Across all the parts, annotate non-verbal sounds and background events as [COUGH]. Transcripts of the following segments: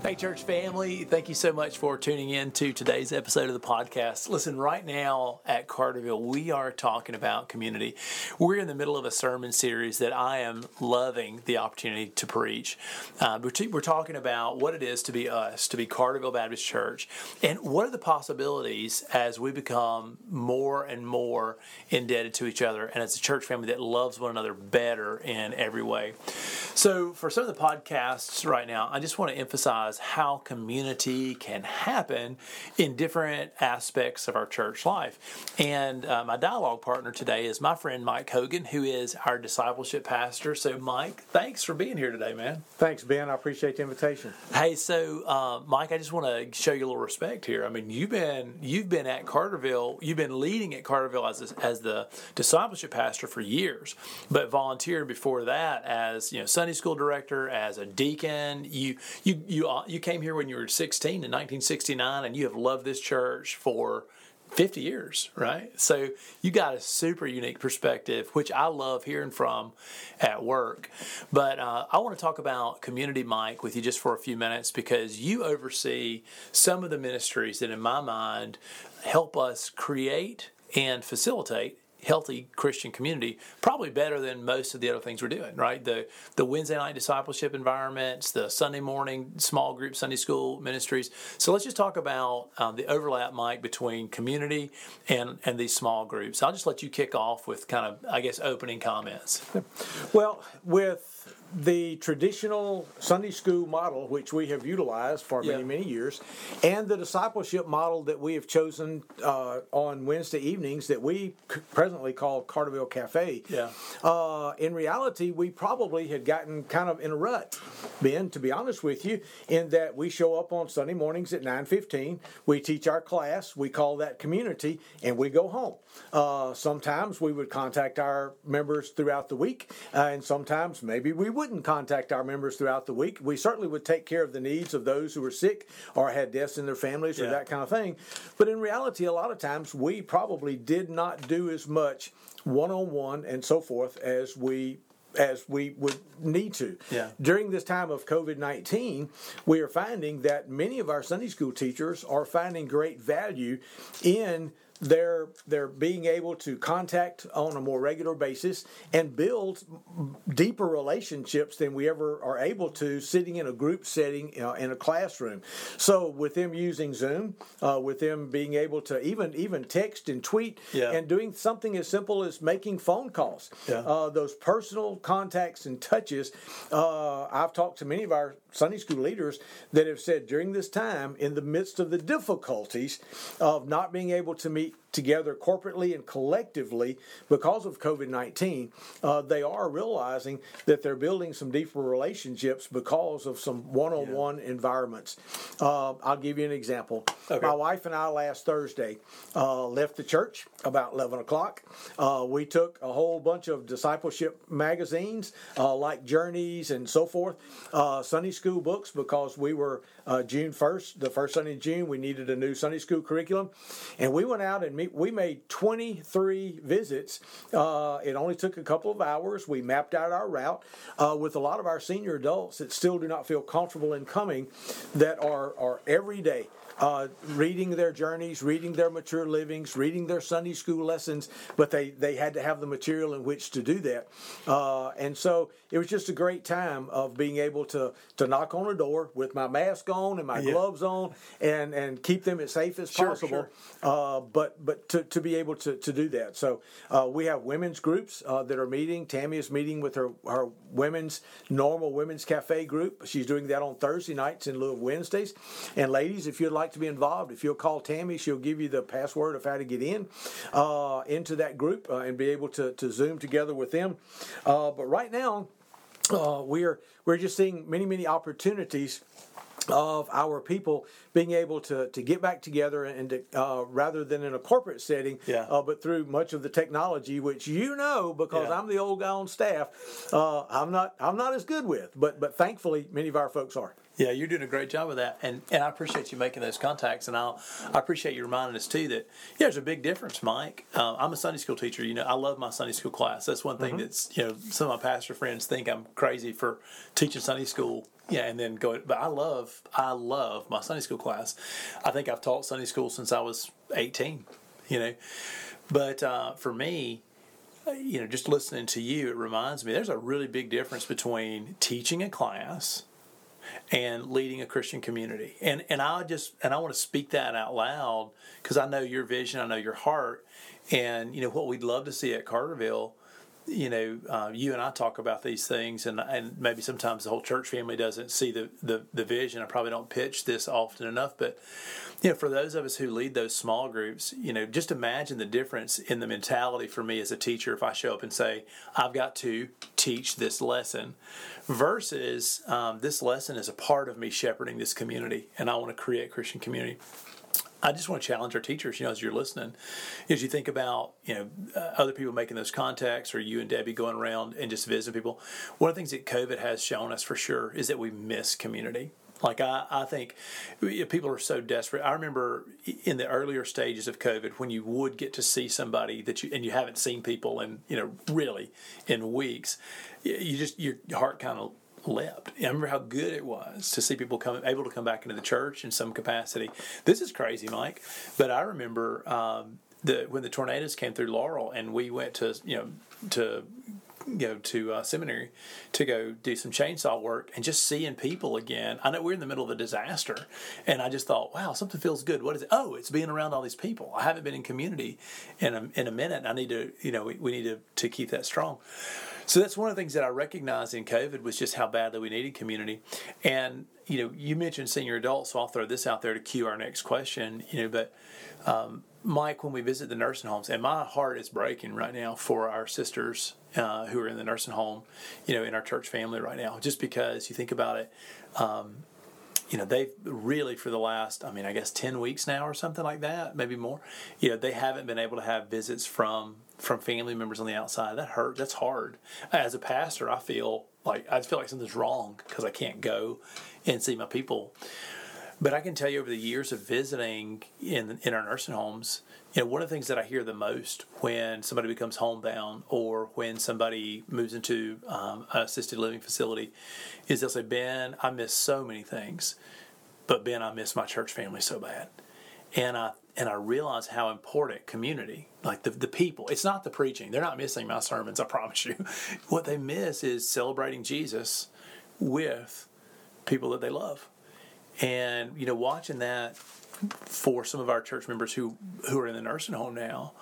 Hey, church family, thank you so much for tuning in to today's episode of the podcast. Listen, right now at Carterville, we are talking about community. We're in the middle of a sermon series that I am loving the opportunity to preach. Uh, we're talking about what it is to be us, to be Carterville Baptist Church, and what are the possibilities as we become more and more indebted to each other and as a church family that loves one another better in every way. So, for some of the podcasts right now, I just want to emphasize how community can happen in different aspects of our church life. And uh, my dialogue partner today is my friend Mike Hogan, who is our discipleship pastor. So, Mike, thanks for being here today, man. Thanks, Ben. I appreciate the invitation. Hey, so uh, Mike, I just want to show you a little respect here. I mean, you've been you've been at Carterville, you've been leading at Carterville as a, as the discipleship pastor for years, but volunteered before that as you know Sunday school director, as a deacon. You you you you came here when you were 16 in 1969, and you have loved this church for 50 years, right? So you got a super unique perspective, which I love hearing from at work. But uh, I want to talk about Community Mike with you just for a few minutes because you oversee some of the ministries that, in my mind, help us create and facilitate healthy Christian community, probably better than most of the other things we're doing, right? The the Wednesday night discipleship environments, the Sunday morning small group Sunday school ministries. So let's just talk about um, the overlap, Mike, between community and and these small groups. I'll just let you kick off with kind of, I guess, opening comments. Well, with the traditional Sunday school model, which we have utilized for many, yeah. many years, and the discipleship model that we have chosen uh, on Wednesday evenings that we presently call Carterville Cafe. Yeah. Uh, in reality, we probably had gotten kind of in a rut, Ben, to be honest with you, in that we show up on Sunday mornings at 9.15, we teach our class, we call that community, and we go home. Uh, sometimes we would contact our members throughout the week, uh, and sometimes maybe we wouldn't contact our members throughout the week. We certainly would take care of the needs of those who were sick or had deaths in their families or that kind of thing. But in reality, a lot of times we probably did not do as much one on one and so forth as we as we would need to. Yeah. During this time of COVID 19, we are finding that many of our Sunday school teachers are finding great value in they're they're being able to contact on a more regular basis and build deeper relationships than we ever are able to sitting in a group setting you know, in a classroom. So with them using Zoom, uh, with them being able to even even text and tweet, yeah. and doing something as simple as making phone calls, yeah. uh, those personal contacts and touches. Uh, I've talked to many of our Sunday school leaders that have said during this time, in the midst of the difficulties of not being able to meet together corporately and collectively because of COVID 19, uh, they are realizing that they're building some deeper relationships because of some one on one environments. Uh, I'll give you an example. Okay. My wife and I last Thursday uh, left the church about 11 o'clock. Uh, we took a whole bunch of discipleship magazines uh, like Journeys and so forth, uh, Sunday school books, because we were June 1st, the first Sunday in June, we needed a new Sunday school curriculum. And we went out and we made 23 visits. Uh, it only took a couple of hours. We mapped out our route uh, with a lot of our senior adults that still do not feel comfortable in coming, that are, are every day uh, reading their journeys, reading their mature livings, reading their Sunday school lessons, but they, they had to have the material in which to do that. Uh, and so it was just a great time of being able to, to knock on a door with my mask on and my yeah. gloves on and, and keep them as safe as sure, possible. Sure. Uh, but but to, to be able to, to do that. So uh, we have women's groups uh, that are meeting. Tammy is meeting with her, her women's normal women's cafe group. She's doing that on Thursday nights in lieu of Wednesdays. And ladies, if you'd like like to be involved, if you'll call Tammy, she'll give you the password of how to get in uh, into that group uh, and be able to, to Zoom together with them. Uh, but right now, uh, we're we're just seeing many many opportunities of our people being able to, to get back together and to, uh, rather than in a corporate setting, Yeah. uh, but through much of the technology, which you know because Yeah. I'm the old guy on staff, uh, I'm not I'm not as good with, but but thankfully many of our folks are. Yeah, you're doing a great job of that, and and I appreciate you making those contacts, and I'll I appreciate you reminding us too that yeah, there's a big difference, Mike. Um, I'm a Sunday school teacher. You know, I love my Sunday school class. That's one thing that's you know some of my pastor friends think I'm crazy for teaching Sunday school. Yeah, and then go, but I love I love my Sunday school class. I think I've taught Sunday school since I was 18. You know, but uh, for me, you know, just listening to you, it reminds me there's a really big difference between teaching a class and leading a Christian community. And and I just and I want to speak that out loud because I know your vision, I know your heart, and you know what we'd love to see at Carterville. You know, uh, you and I talk about these things, and and maybe sometimes the whole church family doesn't see the, the the vision. I probably don't pitch this often enough, but you know, for those of us who lead those small groups, you know, just imagine the difference in the mentality for me as a teacher if I show up and say, I've got to teach this lesson versus um, this lesson is a part of me shepherding this community and I want to create Christian community. I just want to challenge our teachers, you know, as you're listening, as you think about, you know, uh, other people making those contacts or you and Debbie going around and just visiting people. One of the things that COVID has shown us for sure is that we miss community. Like I, I think people are so desperate. I remember in the earlier stages of COVID when you would get to see somebody that you and you haven't seen people in you know really in weeks, you just your heart kind of leapt. I remember how good it was to see people come able to come back into the church in some capacity. This is crazy, Mike, but I remember um, the when the tornadoes came through Laurel and we went to you know to go to uh, seminary to go do some chainsaw work and just seeing people again. I know we're in the middle of a disaster, and I just thought, wow, something feels good. What is it? Oh, it's being around all these people. I haven't been in community in a, in a minute. I need to, you know, we, we need to, to keep that strong. So that's one of the things that I recognized in COVID was just how badly we needed community. And you know, you mentioned senior adults, so I'll throw this out there to cue our next question. You know, but um, Mike, when we visit the nursing homes, and my heart is breaking right now for our sisters uh, who are in the nursing home, you know, in our church family right now, just because you think about it. Um, you know, they've really for the last, I mean, I guess ten weeks now or something like that, maybe more. You know, they haven't been able to have visits from from family members on the outside. That hurt. That's hard. As a pastor, I feel like I feel like something's wrong because I can't go and see my people. But I can tell you over the years of visiting in in our nursing homes, you know, one of the things that I hear the most when somebody becomes homebound or when somebody moves into um, an assisted living facility is they'll say, Ben, I miss so many things, but Ben, I miss my church family so bad. And I and I realize how important community, like the, the people, it's not the preaching. They're not missing my sermons, I promise you. [LAUGHS] What they miss is celebrating Jesus with people that they love and you know watching that for some of our church members who who are in the nursing home now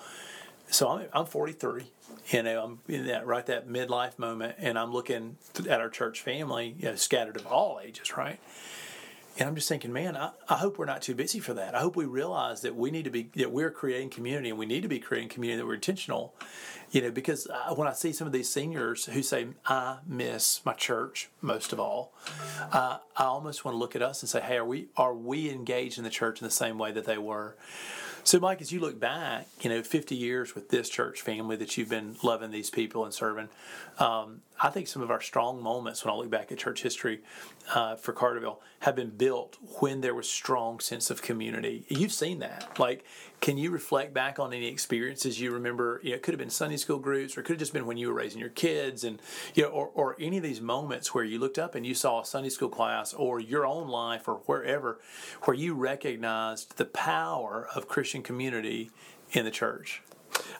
so i'm, I'm 43 you know i'm in that right that midlife moment and i'm looking at our church family you know scattered of all ages right and I'm just thinking, man, I, I hope we're not too busy for that. I hope we realize that we need to be that we're creating community, and we need to be creating community that we're intentional. You know, because uh, when I see some of these seniors who say, "I miss my church most of all," uh, I almost want to look at us and say, "Hey, are we are we engaged in the church in the same way that they were?" So, Mike, as you look back, you know, 50 years with this church family that you've been loving these people and serving, um, I think some of our strong moments when I look back at church history uh, for Carterville have been built when there was strong sense of community. You've seen that. Like, can you reflect back on any experiences you remember? You know, it could have been Sunday school groups, or it could have just been when you were raising your kids, and you know, or, or any of these moments where you looked up and you saw a Sunday school class, or your own life, or wherever, where you recognized the power of Christian community in the church.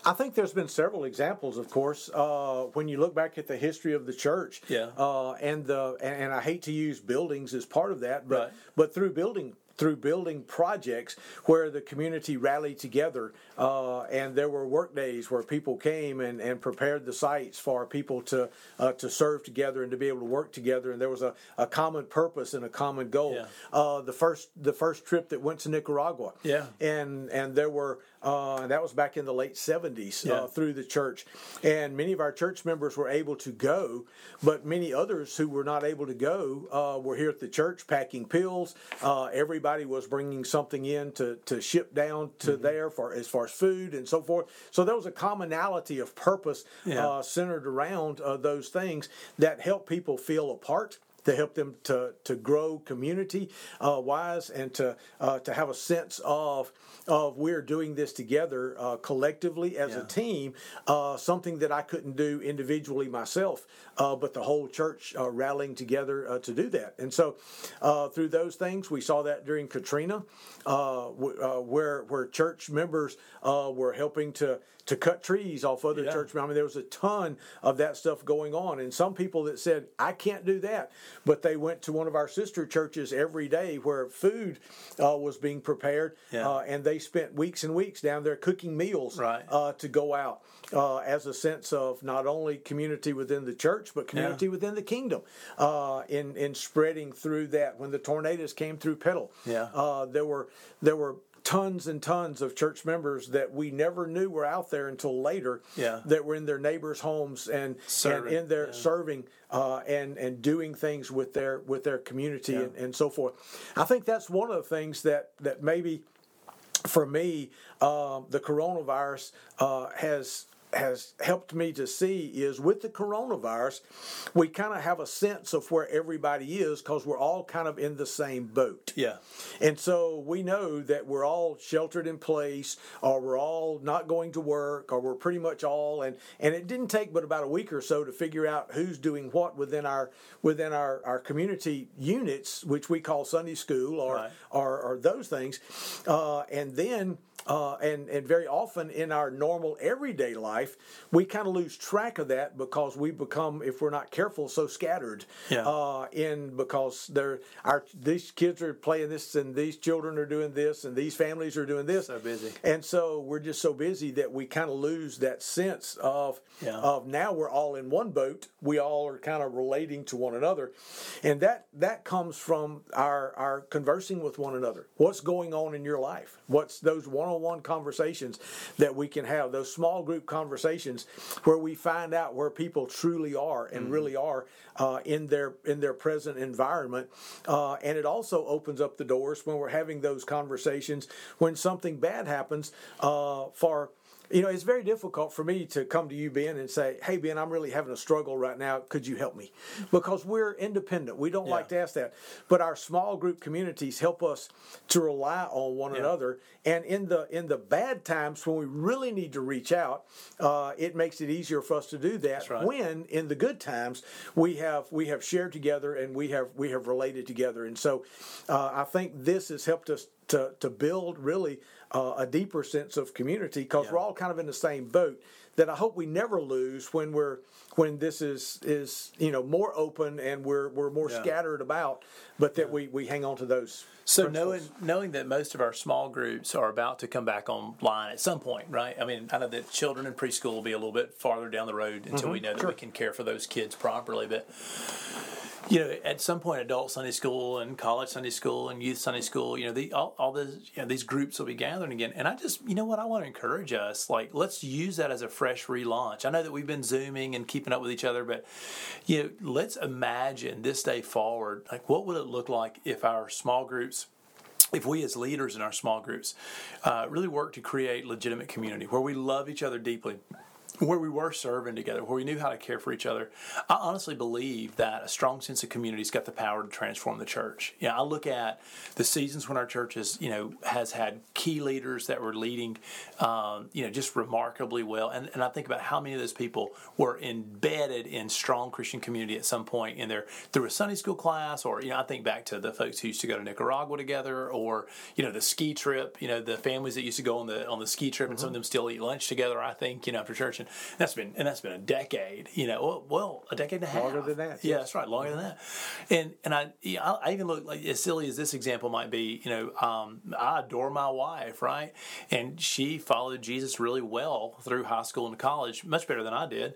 I think there's been several examples, of course, uh, when you look back at the history of the church. Yeah. Uh, and the and, and I hate to use buildings as part of that, but Right. but through building through building projects where the community rallied together uh, and there were work days where people came and, and prepared the sites for people to uh, to serve together and to be able to work together and there was a, a common purpose and a common goal Yeah. uh, the first the first trip that went to Nicaragua Yeah. and and there were uh, that was back in the late 70s Yeah. uh, through the church. And many of our church members were able to go, but many others who were not able to go uh, were here at the church packing pills. Uh, everybody was bringing something in to, to ship down to Mm-hmm. there for as far as food and so forth. So there was a commonality of purpose Yeah. uh, centered around uh, those things that help people feel a part to help them to, to grow community uh, wise and to uh, to have a sense of of we're doing this together uh, collectively as Yeah. a team uh, something that I couldn't do individually myself uh, but the whole church uh, rallying together uh, to do that and so uh, through those things we saw that during Katrina uh, w- uh, where where church members uh, were helping to to cut trees off other Yeah. church I mean, there was a ton of that stuff going on, and some people that said, "I can't do that," but they went to one of our sister churches every day where food uh, was being prepared, Yeah. uh, and they spent weeks and weeks down there cooking meals Right. uh, to go out uh, as a sense of not only community within the church, but community within the kingdom, uh, in in spreading through that. When the tornadoes came through Petal, Yeah. uh, there were there were tons and tons of church members that we never knew were out there until later Yeah. that were in their neighbors' homes and, and in their yeah. serving uh, and and doing things with their with their community Yeah. and, and so forth. I think that's one of the things that that maybe for me um, the coronavirus uh, has has helped me to see is with the coronavirus we kind of have a sense of where everybody is because we're all kind of in the same boat Yeah. and so we know that we're all sheltered in place, or we're all not going to work, or we're pretty much all. And, and it didn't take but about a week or so to figure out who's doing what within our within our, our community units, which we call Sunday school, or Right. or, or those things. Uh, and then uh, and and very often in our normal everyday life, we kind of lose track of that because we become, if we're not careful, so scattered. Yeah. Uh, in because they're our these kids are playing this and these children are doing this and these families are doing this. So busy. And so we're just so busy that we kind of lose that sense of Yeah. of now we're all in one boat. We all are kind of relating to one another, and that that comes from our our conversing with one another. What's going on in your life? What's those one on one conversations that we can have? Those small group conversations where we find out where people truly are and really are uh, in their in their present environment, uh, and it also opens up the doors when we're having those conversations when something bad happens uh, for you know, it's very difficult for me to come to you, Ben, and say, "Hey, Ben, I'm really having a struggle right now. Could you help me?" Because we're independent. We don't like to ask that. But our small group communities help us to rely on one Yeah. another. And in the in the bad times when we really need to reach out, uh, it makes it easier for us to do that. right. When in the good times we have we have shared together and we have we have related together. And so, uh, I think this has helped us to to build really uh, a deeper sense of community because Yeah. we're all kind of in the same boat that I hope we never lose when we're when this is is you know more open and we're we're more Yeah. scattered about, but that we we hang on to those. So principles. knowing knowing that most of our small groups are about to come back online at some point, right? I mean, I know that children in preschool will be a little bit farther down the road until we know that we can care for those kids properly. But you know, at some point, adult Sunday school and college Sunday school and youth Sunday school, you know, the, all, all this, you know, these groups will be gathering again. And I just, you know what, I want to encourage us, like, let's use that as a fresh relaunch. I know that we've been Zooming and keeping up with each other, but, you know, let's imagine this day forward, like, what would it look like if our small groups if we as leaders in our small groups uh, really work to create legitimate community where we love each other deeply where we were serving together, where we knew how to care for each other, I honestly believe that a strong sense of community's got the power to transform the church. You know, I look at the seasons when our church has, you know, has had key leaders that were leading, um, you know, just remarkably well, and, and I think about how many of those people were embedded in strong Christian community at some point in their through a Sunday school class, or you know, I think back to the folks who used to go to Nicaragua together, or you know, the ski trip, you know, the families that used to go on the on the ski trip, and some of them still eat lunch together. I think you know after church and Christian. That's been and that's been a decade. You know, well, well a decade and a half. Longer than that, Yeah, yes. that's right. Longer than that. And and I yeah, I I even look like as silly as this example might be. You know, um, I adore my wife, right? And she followed Jesus really well through high school and college, much better than I did.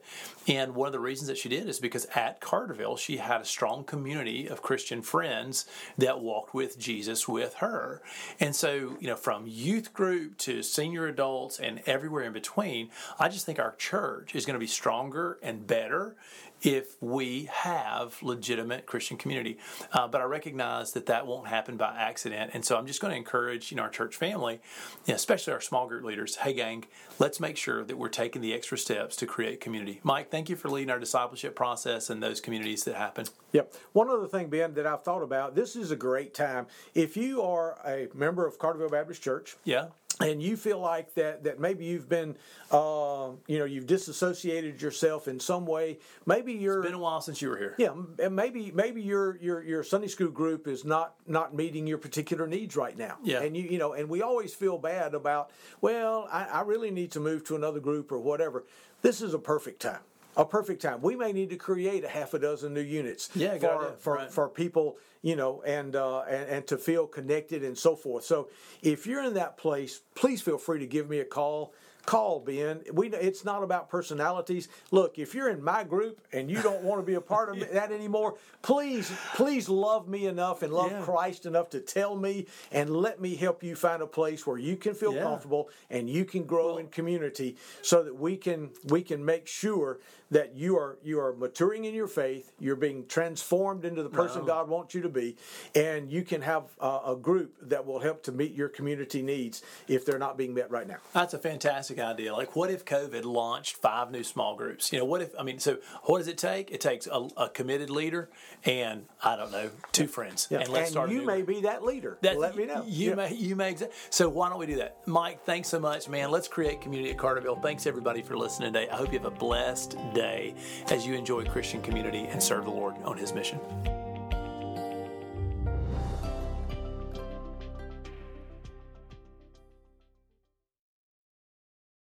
And one of the reasons that she did is because at Carterville she had a strong community of Christian friends that walked with Jesus with her. And so, you know, from youth group to senior adults and everywhere in between, I just think our church is going to be stronger and better if we have legitimate Christian community. Uh, but I recognize that that won't happen by accident. And so I'm just going to encourage, you know, our church family, especially our small group leaders, hey gang, let's make sure that we're taking the extra steps to create community. Mike, thank you for leading our discipleship process and those communities that happen. Yep. One other thing, Ben, that I've thought about. This is a great time. If you are a member of Carterville Baptist Church, Yeah. And you feel like that that maybe you've been uh, you know you've disassociated yourself in some way maybe you're Been a while since you were here. yeah and maybe maybe your your your Sunday school group is not not meeting your particular needs right now Yeah. and you you know and we always feel bad about well I, I really need to move to another group or whatever this is a perfect time a perfect time. We may need to create a half a dozen new units Yeah, for for, Right. for people, you know, and, uh, and and to feel connected and so forth. So if you're in that place, please feel free to give me a call. Call Ben. We it's not about personalities. Look, if you're in my group and you don't want to be a part of [LAUGHS] that anymore, please please love me enough and love Yeah. Christ enough to tell me and let me help you find a place where you can feel Yeah. comfortable and you can grow in community so that we can we can make sure that you are you are maturing in your faith you're being transformed into the person god wants you to be and you can have uh, a group that will help to meet your community needs if they're not being met right now That's a fantastic idea. Like, what if COVID launched five new small groups? You know, what if, I mean, so what does it take? It takes a, a committed leader and, I don't know, two friends. Yeah. And let's start a you may group. be that leader That- let me know You Yeah. may, you may. exa- So why don't we do that, Mike? Thanks so much, man. Let's create community at Carterville. Thanks everybody for listening today. I hope you have a blessed day as you enjoy Christian community and serve the Lord on His mission.